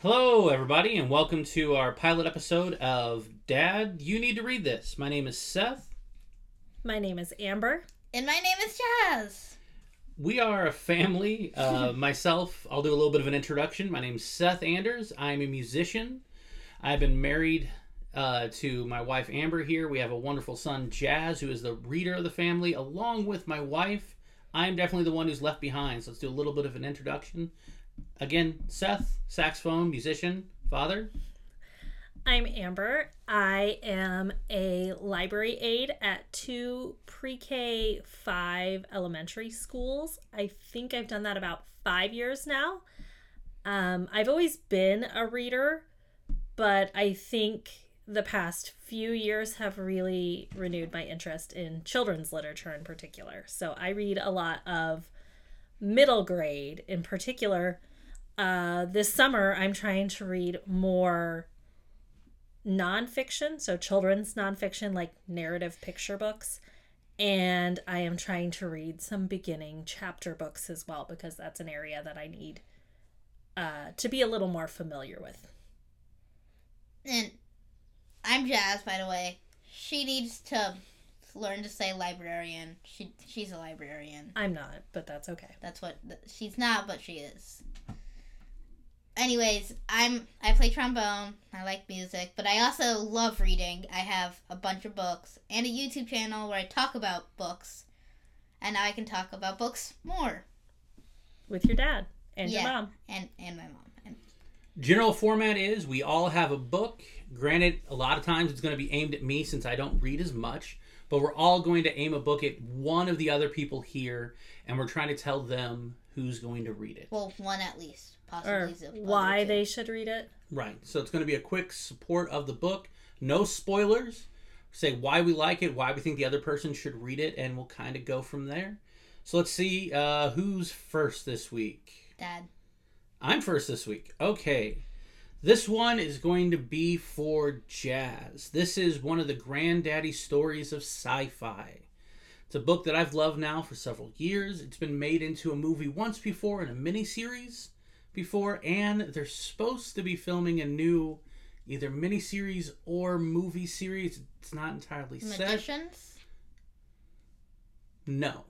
Hello, everybody, and welcome to our pilot episode of Dad, You Need to Read This. My name is Seth. My name is Amber. And my name is Jazz. We are a family. Uh, myself, I'll do a little bit of an introduction. My name is Seth Anders. I'm a musician. I've been married uh, to my wife Amber here. We have a wonderful son, Jazz, who is the reader of the family, along with my wife. I'm definitely the one who's left behind. So let's do a little bit of an introduction. Again, Seth, saxophone, musician, father. I'm Amber. I am a library aide at two pre K five elementary schools. I think I've done that about five years now. Um, I've always been a reader, but I think the past few years have really renewed my interest in children's literature in particular. So I read a lot of middle grade in particular. Uh, this summer, I'm trying to read more nonfiction, so children's nonfiction, like narrative picture books. And I am trying to read some beginning chapter books as well because that's an area that I need uh, to be a little more familiar with. And I'm Jazz, by the way. She needs to learn to say librarian. She she's a librarian. I'm not, but that's okay. That's what she's not, but she is. Anyways, I'm I play trombone. I like music, but I also love reading. I have a bunch of books and a YouTube channel where I talk about books, and now I can talk about books more. With your dad and Yeah. your mom. And and my mom. And General format is we all have a book. Granted, a lot of times it's going to be aimed at me since I don't read as much, but we're all going to aim a book at one of the other people here, and we're trying to tell them who's going to read it. well, one at least, Or possibly. the why they should read it. Right. So it's going to be a quick support of the book. No spoilers. Say why we like it, why we think the other person should read it, and we'll kind of go from there. So let's see uh, who's first this week. Dad. I'm first this week. Okay. This one is going to be for Jazz. This is one of the granddaddy stories of sci fi. It's a book that I've loved now for several years. It's been made into a movie once before in a miniseries before, and they're supposed to be filming a new either miniseries or movie series. It's not entirely set. Magicians. No.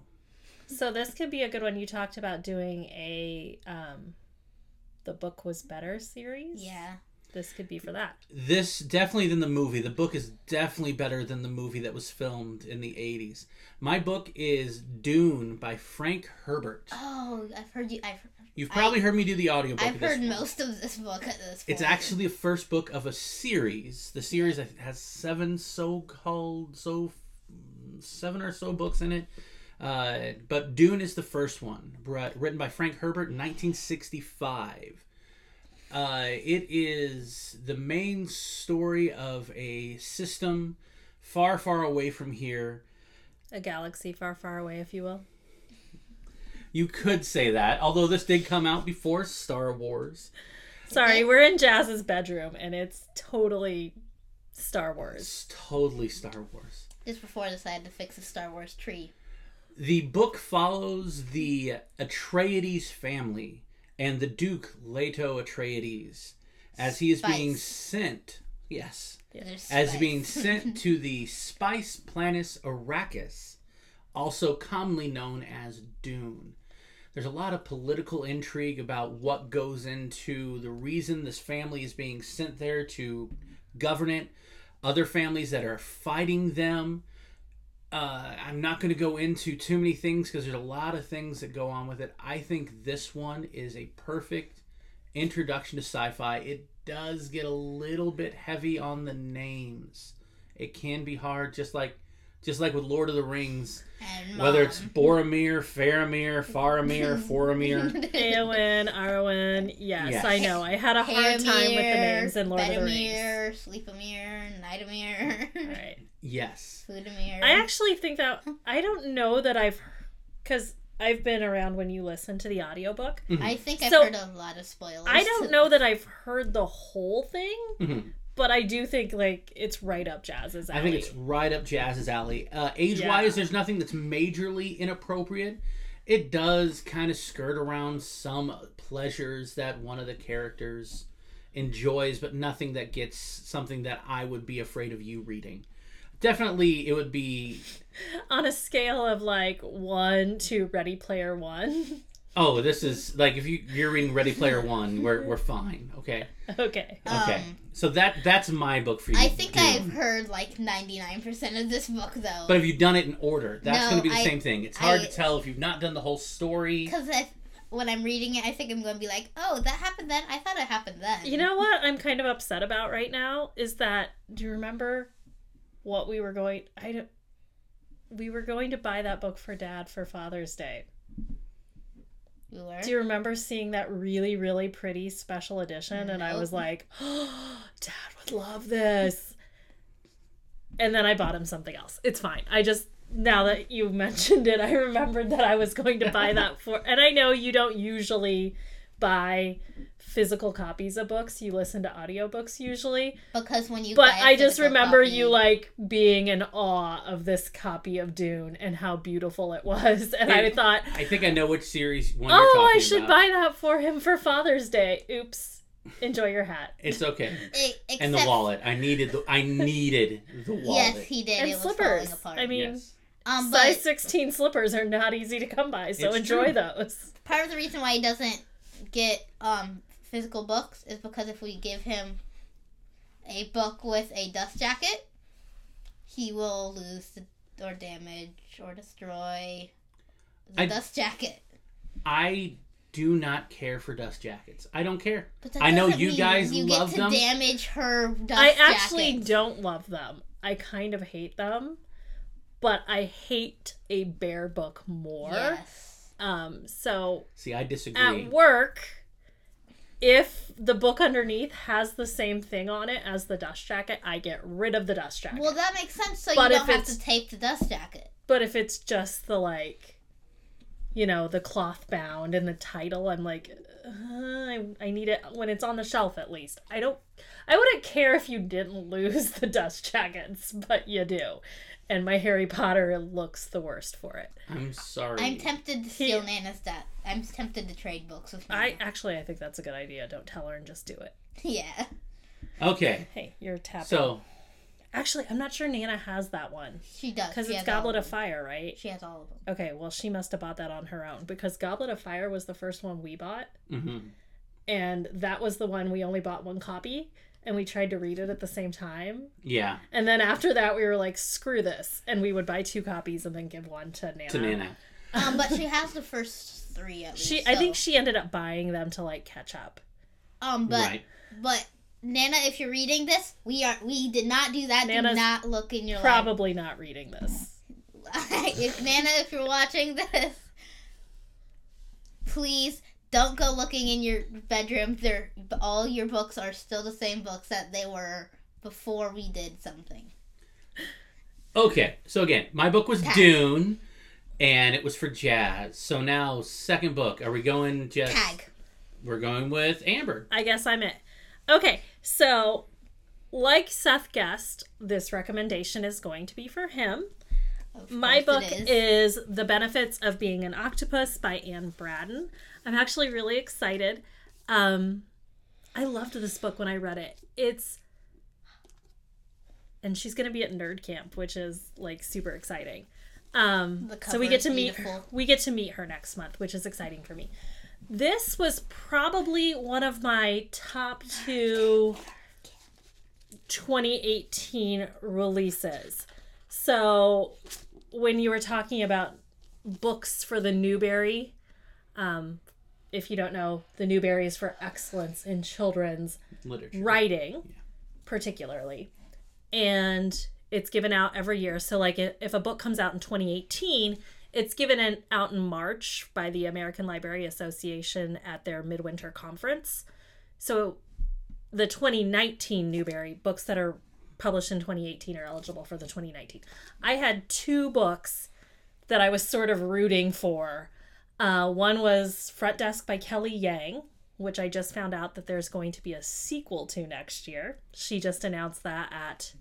So this could be a good one. You talked about doing a um the book was better series. Yeah. This could be for that. This definitely than the movie. The book is definitely better than the movie that was filmed in the 80s. My book is Dune by Frank Herbert. Oh, I've heard you. I've You've probably heard me do the audiobook. I've of this heard one. most of this book at this point. It's actually the first book of a series. The series has seven so-called so seven or so books in it. Uh, but Dune is the first one, written by Frank Herbert in 1965. Uh, it is the main story of a system far, far away from here. A galaxy far, far away, if you will. You could say that, although this did come out before Star Wars. Sorry, we're in Jazz's bedroom and it's totally Star Wars. It's totally Star Wars. just before this. I had to fix a Star Wars tree. The book follows the Atreides family and the Duke Leto Atreides as he is being sent. Yes, There's as spice. being sent to the spice planet Arrakis, also commonly known as Dune. There's a lot of political intrigue about what goes into the reason this family is being sent there to govern it. Other families that are fighting them. Uh, I'm not going to go into too many things because there's a lot of things that go on with it. I think this one is a perfect introduction to sci-fi. It does get a little bit heavy on the names. It can be hard, just like just like with Lord of the Rings. Whether it's Boromir, Faramir, Faramir, Faramir. Eowyn, Arwen. Yes, Yes. I know. I had a hard time with the names in Lord of the Rings. Bedamere, Sleepamere, Nightamere, Right. Yes. Foodamere. I actually think that I don't know that I've because I've been around when you listen to the audiobook. I think I've So- heard a lot of spoilers. I don't know that I've heard the whole thing, Mhm. But I do think like it's right up Jazz's alley. I think it's right up Jazz's alley. Uh, age wise, Yeah. there's nothing that's majorly inappropriate. It does kind of skirt around some pleasures that one of the characters enjoys, but nothing that gets something that I would be afraid of you reading. Definitely, it would be. On a scale of like one to Ready Player One. Oh, this is like if you you're reading Ready Player One, we're we're fine. Okay. okay. Okay. Um, so that that's my book for you. I think I've heard like 99% of this book though. But have you done it in order? That's No, going to be the I- same thing. It's hard I- to tell if you've not done the whole story. Because when I'm reading it, I think I'm going to be like, oh, that happened then? I thought it happened then. You know what I'm kind of upset about right now is that do you remember what we were going I don't we were going to buy that book for dad for Father's Day. Were? Do you remember seeing that really really pretty special edition and I was like, oh, "Dad would love this." And then I bought him something else. It's fine. I just now that you mentioned it, I remembered that I was going to buy that for and I know you don't usually buy physical copies of books. You listen to audiobooks usually. Because when you But buy a I just remember copy- you like being in awe of this copy of Dune and how beautiful it was. And I Hey, thought, I think I know which series one you're oh, talking I should about. buy that for him for Father's Day. Oops. Enjoy your hat. It's okay. Except, And the wallet. I needed the I needed the wallet. Yes, he did. And it was slippers. falling apart. I mean, Yes. um, but size 16 slippers are not easy to come by, so enjoy true. those. part of the reason why he doesn't get um physical books is because if we give him a book with a dust jacket, he will lose or damage or destroy the I- dust jacket. I do not care for dust jackets. I don't care. But that I know you mean guys you love get to them. damage her dust I actually jacket. don't love them. I kind of hate them, but I hate a bear book more. Yes. Um, so See, I disagree. at work, if the book underneath has the same thing on it as the dust jacket, I get rid of the dust jacket. Well, that makes sense. So But you don't have to tape the dust jacket. but if it's just the like, you know, the cloth bound and the title, I'm like, uh, I, I need it when it's on the shelf at least. I don't, I wouldn't care if you didn't lose the dust jackets, but you do. And my Harry Potter looks the worst for it. I'm sorry. I'm tempted to steal Nana's debt. I'm tempted to trade books with Nana. I actually, I think that's a good idea. Don't tell her and just do it. yeah. okay. Hey, you're tapping. So actually, I'm not sure Nana has that one She does. because it's Goblet of of. Fire, right? She has all of them. Okay, well, she must have bought that on her own because Goblet of Fire was the first one we bought, mhm. and that was the one we only bought one copy, and we tried to read it at the same time. yeah, And then after that, we were like, screw this. And we would buy two copies and then give one to Nana. to Nana. Um, but she has the first three at least. She, I think she ended up buying them to like catch up. Um, but right. but Nana, if you're reading this, we are we did not do that. Nana's do not look in your Probably not reading this. if Nana, if you're watching this, please don't go looking in your bedroom. They're all your books are still the same books that they were before we did something. Okay, so again, my book was Tag. Dune, and it was for Jazz. So now, second book. Are we going just? Tag. We're going with Amber. I guess I'm it. Okay, so like Seth guessed, this recommendation is going to be for him. My book is. it is. The Benefits of Being an Octopus by Ann Braden. I'm actually really excited. Um, I loved this book when I read it. It's and she's gonna be at Nerd Camp, which is like super exciting. Um, so we get to meet beautiful. we get to meet her next month, which is exciting for me. This was probably one of my top two 2018 releases. So when you were talking about books for the Newbery, um, if you don't know, the Newbery is for excellence in children's Literature. writing, particularly. And it's given out every year. So, like, if if a book comes out in 2018, it's given in, out in March by the American Library Association at their midwinter conference. So, the 2019 Newbery books that are published in 2018 are eligible for the 2019. I had two books that I was sort of rooting for. Uh, one was Front Desk by Kelly Yang, which I just found out that there's going to be a sequel to next year. She just announced that at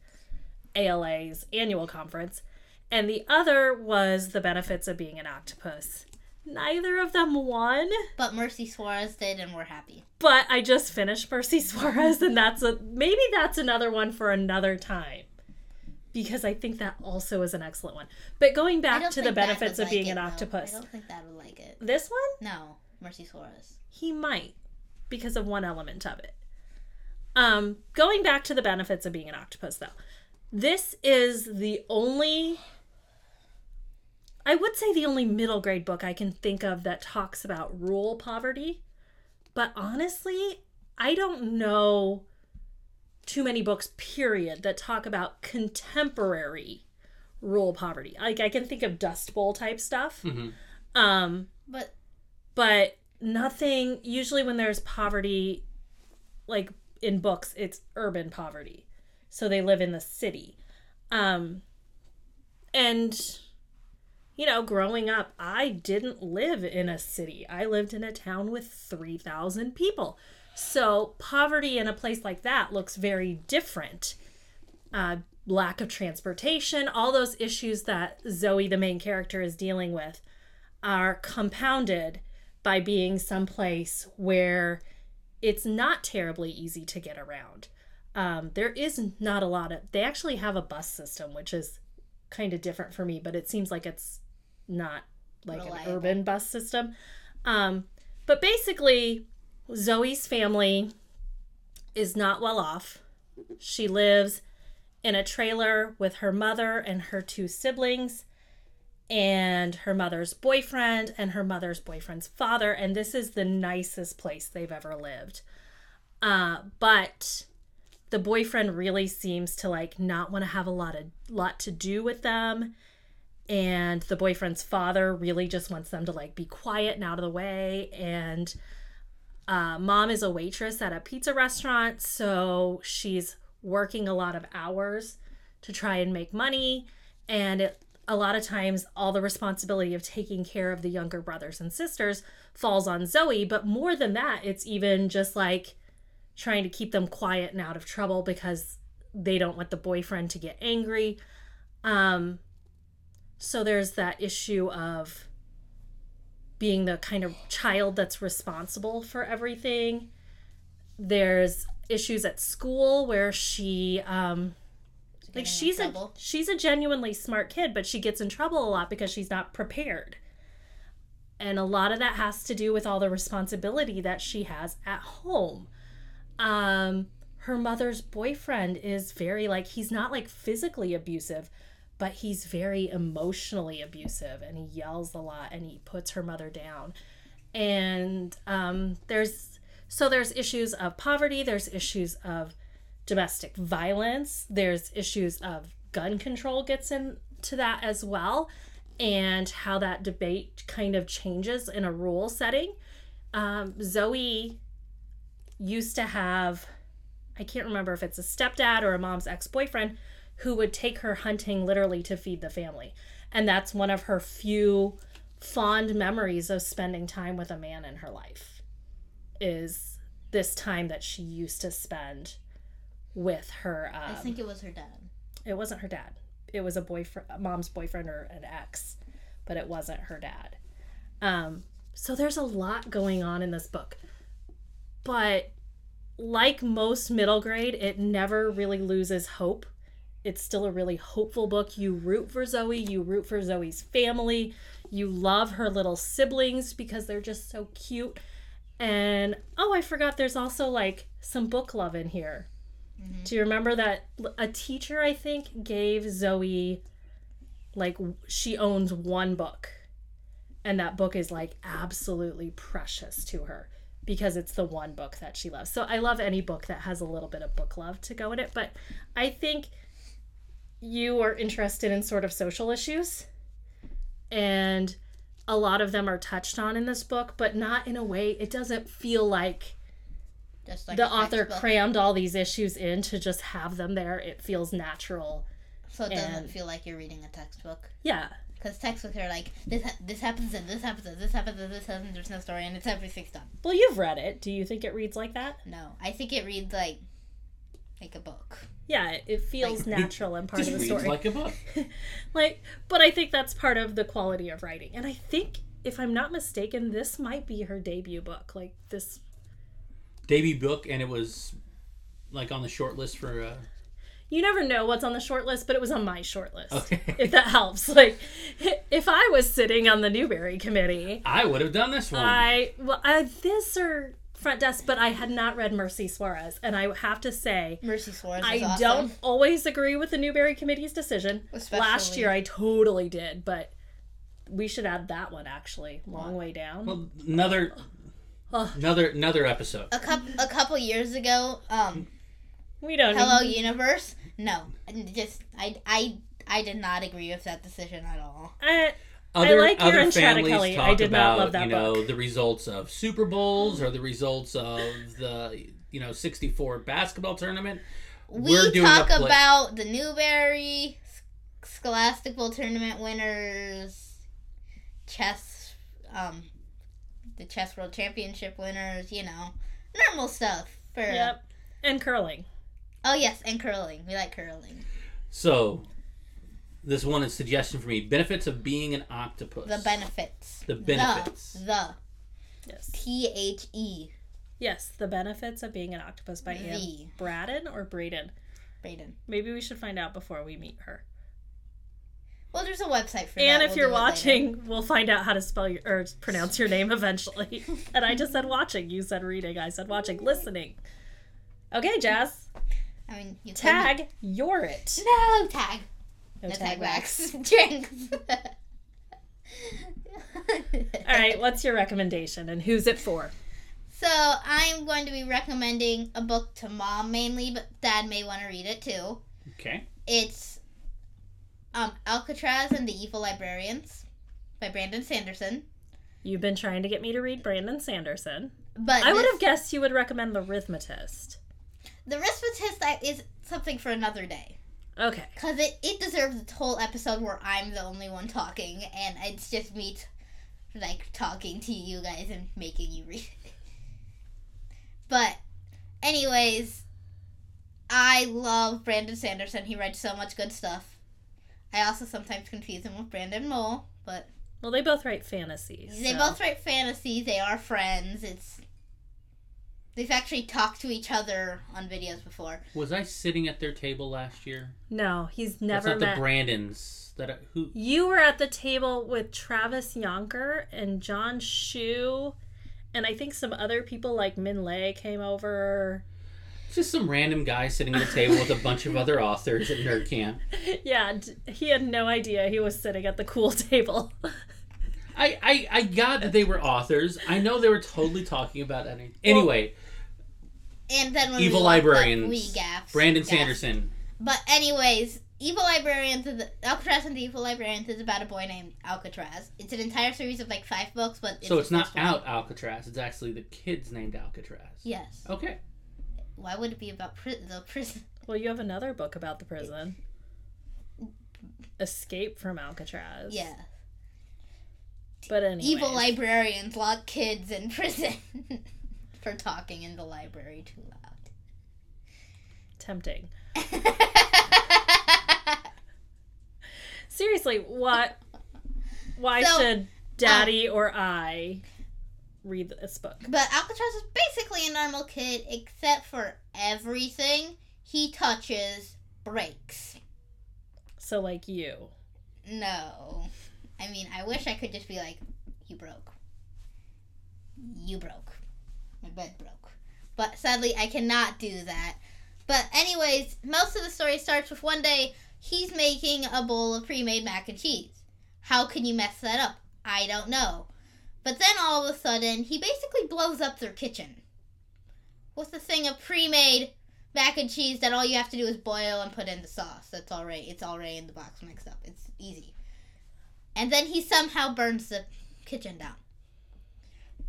ALA's annual conference. And the other was The Benefits of Being an Octopus Neither of them won, But Merci Suarez did, and we're happy. but I just finished Merci Suarez, and that's a maybe that's another one for another time. Because I think that also is an excellent one. But going back to the benefits of like being it, an though. octopus, I don't think Dad would like it. this one No, Merci Suarez. he might because of one element of it. Um, going back to the benefits of being an octopus, though, this is the only, I would say, the only middle grade book I can think of that talks about rural poverty. But honestly, I don't know too many books, period, that talk about contemporary rural poverty. Like I can think of Dust Bowl type stuff. Mhm. Um, But but nothing usually when there's poverty like in books it's urban poverty so they live in the city um and you know growing up i didn't live in a city i lived in a town with 3000 people so poverty in a place like that looks very different uh, lack of transportation all those issues that zoe the main character is dealing with are compounded by being someplace where it's not terribly easy to get around. Um, there is not a lot of, they actually have a bus system, which is kind of different for me, but it seems like it's not like Reliable. an urban bus system. Um, but basically, Zoe's family is not well off. She lives in a trailer with her mother and her two siblings and her mother's boyfriend and her mother's boyfriend's father and this is the nicest place they've ever lived uh, but the boyfriend really seems to like not want to have a lot of lot to do with them and the boyfriend's father really just wants them to like be quiet and out of the way and uh, mom is a waitress at a pizza restaurant so she's working a lot of hours to try and make money and it a lot of times all the responsibility of taking care of the younger brothers and sisters falls on Zoe, but more than that, it's even just like trying to keep them quiet and out of trouble because they don't want the boyfriend to get angry. Um so there's that issue of being the kind of child that's responsible for everything. There's issues at school where she um like she's a she's a genuinely smart kid but she gets in trouble a lot because she's not prepared. And a lot of that has to do with all the responsibility that she has at home. Um her mother's boyfriend is very like he's not like physically abusive but he's very emotionally abusive and he yells a lot and he puts her mother down and um there's so there's issues of poverty there's issues of domestic violence. There's issues of gun control gets into that as well, and how that debate kind of changes in a rural setting. Um, Zoe used to have, I can't remember if it's a stepdad or a mom's ex boyfriend, who would take her hunting literally to feed the family. And that's one of her few fond memories of spending time with a man in her life is this time that she used to spend with her um, I think it was her dad. it wasn't her dad it was a boyfriend mom's boyfriend or an ex but it wasn't her dad um so there's a lot going on in this book but like most middle grade it never really loses hope it's still a really hopeful book. You root for zoe you root for zoe's family. You love her little siblings because they're just so cute. And oh i forgot there's also like some book love in here. Mm-hmm. Do you remember that a teacher I think gave Zoe like she owns one book. And that book is like absolutely precious to her because it's the one book that she loves. So I love any book that has a little bit of book love to go in it, but I think you are interested in sort of social issues and a lot of them are touched on in this book, but not in a way it doesn't feel like Just like the author textbook. crammed all these issues in to just have them there. It feels natural. so it doesn't and- feel like you're reading a textbook. Yeah. Because textbooks are like this. Ha- this happens and this happens and this happens and this happens. There's no story and it's everything's done. Well, you've read it. Do you think it reads like that? No, I think it reads like like a book. Yeah, it- it feels Like, natural and part of the reads story. like a book. like, but I think that's part of the quality of writing. And I think if I'm not mistaken, this might be her debut book. Like this Debut book, and it was like on the short list for. Uh, you never know what's on the short list, but it was on my short list. Okay. If that helps. Like if I was sitting on the Newbery committee, I would have done this one. I well I, this or front desk, but I had not read Merci Suarez, and I have to say Merci Suarez. I awesome. don't always agree with the Newbery committee's decision. Last year I totally did, but we should add that one actually. Long way down. well, another. Ugh. Another another episode. A couple a couple years ago, um, we don't Hello need- Universe. No, just I I I did not agree with that decision at all. I, Other, like other Aaron families talk I did about not love that you know book. the results of Super Bowls or the results of the you know 64 basketball tournament. We We're doing talk play- about the Newbery Scholastic Bowl tournament winners, chess, um, the chess world championship winners. You know, normal stuff. For Yep. And curling. oh yes, and curling. We like curling. So, this one is suggestion for me: benefits of being an octopus. The benefits. The benefits. The, the Yes. T H E. Yes, The Benefits of Being an Octopus by Ann Braden or Braden. Braden. Maybe we should find out before we meet her. Well, there's a website for that. And if We'll you're do later. watching, we'll find out how to spell your or pronounce your name eventually. and I just said watching. You said reading. I said watching. Listening. Okay, Jazz. I mean, you could- Tag. You're it. No tag. No, No tag tag wax. wax. Drinks. All right. What's your recommendation and who's it for? So I'm going to be recommending a book to mom mainly, but dad may want to read it too. Okay. It's um, Alcatraz and the Evil Librarians by Brandon Sanderson. You've been trying to get me to read Brandon Sanderson. But I would have guessed you would recommend The Rhythmatist. the Rhythmatist is something for another day Okay. because it it deserves a whole episode where I'm the only one talking and it's just me t- like talking to you guys and making you read it. But anyways, I love Brandon Sanderson. He writes so much good stuff. I also sometimes confuse him with Brandon Mull, but Well, they both write fantasies. they so- both write fantasy. They are friends. It's they've actually talked to each other on videos before. Was I sitting at their table last year? No, he's never That's not met. the Brandons that I, who. You were at the table with Travis Yonker and John Schu, and I think some other people like Minh Lê came over. Just some random guy sitting at a table with a bunch of other authors at Nerd Camp. yeah, d- he had no idea he was sitting at the cool table. I, I, I got that they were authors. I know they were totally talking about any. Anyway, And then when Evil we walked up, Librarians. we gasped. Brandon gasped. Sanderson. But anyways, Evil Librarians is Alcatraz and the Evil Librarians is about a boy named Alcatraz. It's an entire series of like five books, but it's so it's not first one. out Alcatraz. It's actually the kids named Alcatraz. Yes. Okay. Why would it be about pri- the prison? well, you have another book about the prison. Escape from Alcatraz. Yeah. But anyway. Evil librarians lock kids in prison for talking in the library too loud. Tempting. Seriously, what? Why So, should Daddy um, or I read this book? but Alcatraz is basically a normal kid, except for everything he touches breaks. So, like you. No. I mean, I wish I could just be like, you broke. You broke. My bed broke. But sadly, I cannot do that. But, anyways, most of the story starts with one day he's making a bowl of pre made mac and cheese. How can you mess that up? I don't know. But then all of a sudden, he basically blows up their kitchen with the thing of pre made mac and cheese that all you have to do is boil and put in the sauce. That's already it's already in the box mixed up. It's easy. And then he somehow burns the kitchen down.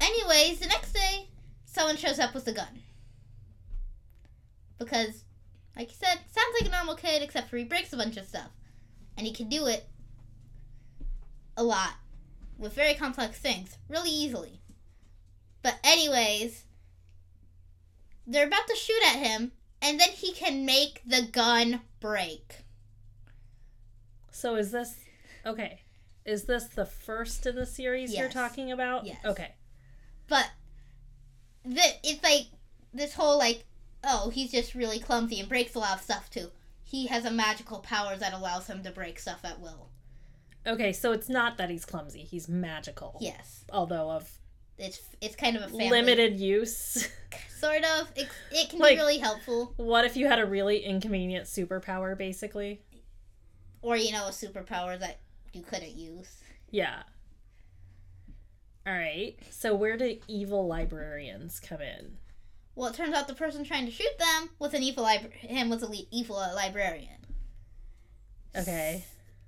Anyways, the next day, someone shows up with a gun. Because, like you said, sounds like a normal kid, except for he breaks a bunch of stuff. And he can do it a lot with very complex things really easily. But, anyways, they're about to shoot at him, and then he can make the gun break. So, is this. Okay. Is this the first in the series you're talking about? Yes. Okay. But the, it's like this whole like, oh, he's just really clumsy and breaks a lot of stuff too. He has a magical power that allows him to break stuff at will. Okay, so it's not that he's clumsy. He's magical. Yes, Although of it's it's kind of a family, limited use. sort of. It, it can Like- be really helpful, what if you had a really inconvenient superpower, basically? or you know, a superpower that you couldn't use. Yeah. All right. So where do evil librarians come in? Well, it turns out the person trying to shoot them was an evil libra- him was a li- evil librarian. Okay.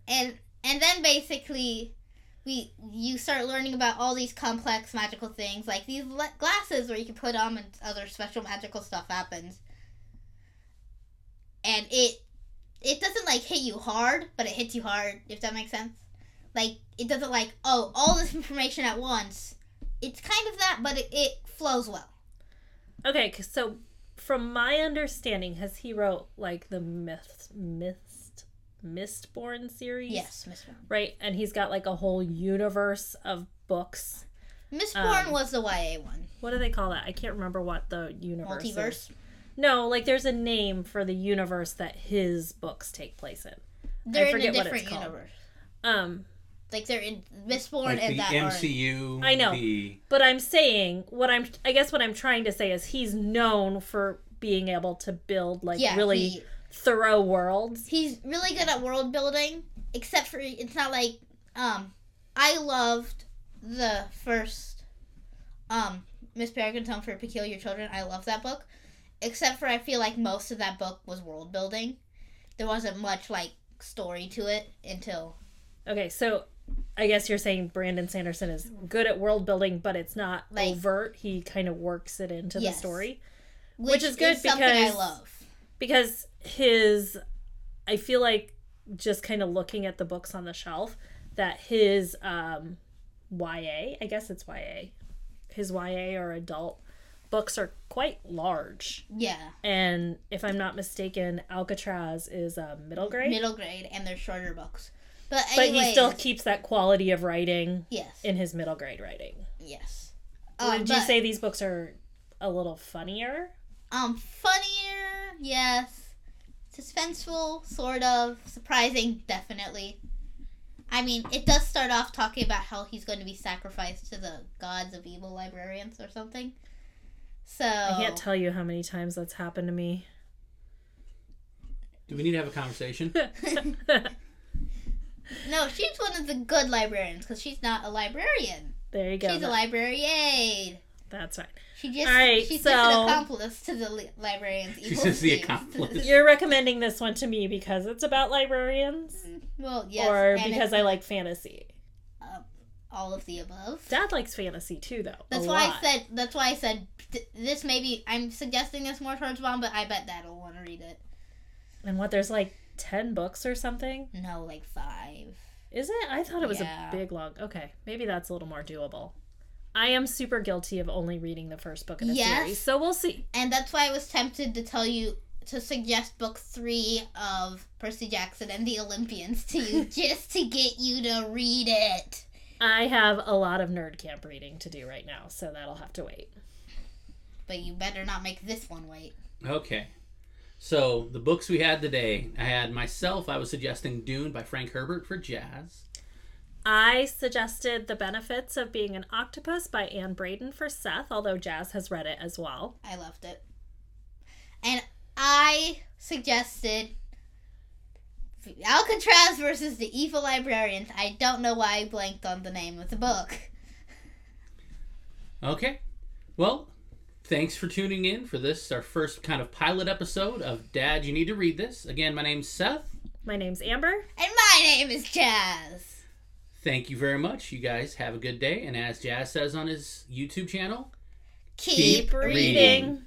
and and then basically we you start learning about all these complex magical things like these le- glasses where you can put on and other special magical stuff happens and it it doesn't like hit you hard but it hits you hard if that makes sense like it doesn't like oh all this information at once it's kind of that but it, it flows well Okay, so from my understanding, has he wrote like the myth, mist, Mistborn series? yes Mistborn Right, and he's got like a whole universe of books. Mistborn Um, was the ya one What do they call that? I can't remember what the universe is. multiverse No, like there's a name for the universe that his books take place in. they're in a forget what it's different called. universe Um, Like they're in Mistborn Like and the that are MCU. I know. The, but I'm saying what I'm I guess what I'm trying to say is he's known for being able to build like yeah, really he- thorough worlds. he's really good at world building. Except for it's not like um, I loved the first um Miss Peregrine's Home for Peculiar Children. I love that book. Except for I feel like most of that book was world building. There wasn't much like story to it until Okay, so I guess you're saying Brandon Sanderson is good at world building, but it's not Like- overt. He kind of works it into Yes. the story. which, is good something I because- love. because his i feel like just kind of looking at the books on the shelf that his um ya i guess it's ya his ya or adult books are quite large Yeah, and if i'm not mistaken alcatraz is a middle grade middle grade and they're shorter books. But but he still keeps that quality of writing yes, in his middle grade writing yes. would you say these books are a little funnier Um, funnier, yes. Suspenseful, sort of. Surprising, definitely. I mean, it does start off talking about how he's going to be sacrificed to the gods of evil librarians or something. So i can't tell you how many times that's happened to me do we need to have a conversation? no, she's one of the good librarians because she's not a librarian. there you go She's a library aide. that's right She just All right, she's so- just an accomplice to the li- librarians. She's just the schemes. accomplice. You're recommending this one to me because it's about librarians, mm, well, yes, or because I like fantasy. Um, all of the above. Dad likes fantasy too, though. That's a why lot. I said. That's why I said th- this. Maybe I'm suggesting this more towards mom, but I bet dad will want to read it. And what? There's like ten books or something. No, like five. Is it? I thought it was Yeah. a big long. Okay, maybe that's a little more doable. I am super guilty of only reading the first book in a Yes. series, so we'll see. And that's why I was tempted to tell you to suggest book three of Percy Jackson and the Olympians to you, just to get you to read it. I have a lot of nerd camp reading to do right now, so that'll have to wait. But you better not make this one wait. Okay. So the books we had today, I had myself. I was suggesting Dune by Frank Herbert for jazz. I suggested The Benefits of Being an Octopus by Ann Braden for Seth, although Jazz has read it as well. I loved it. And I suggested Alcatraz versus the Evil Librarians. I don't know why I blanked on the name of the book. Okay. Well, thanks for tuning in for this, our first kind of pilot episode of Dad, You Need to Read This. Again, my name's Seth. My name's Amber. And my name is Jazz. Thank you very much. You guys have a good day. And as Jazz says on his YouTube channel, Keep, Keep reading. reading. reading.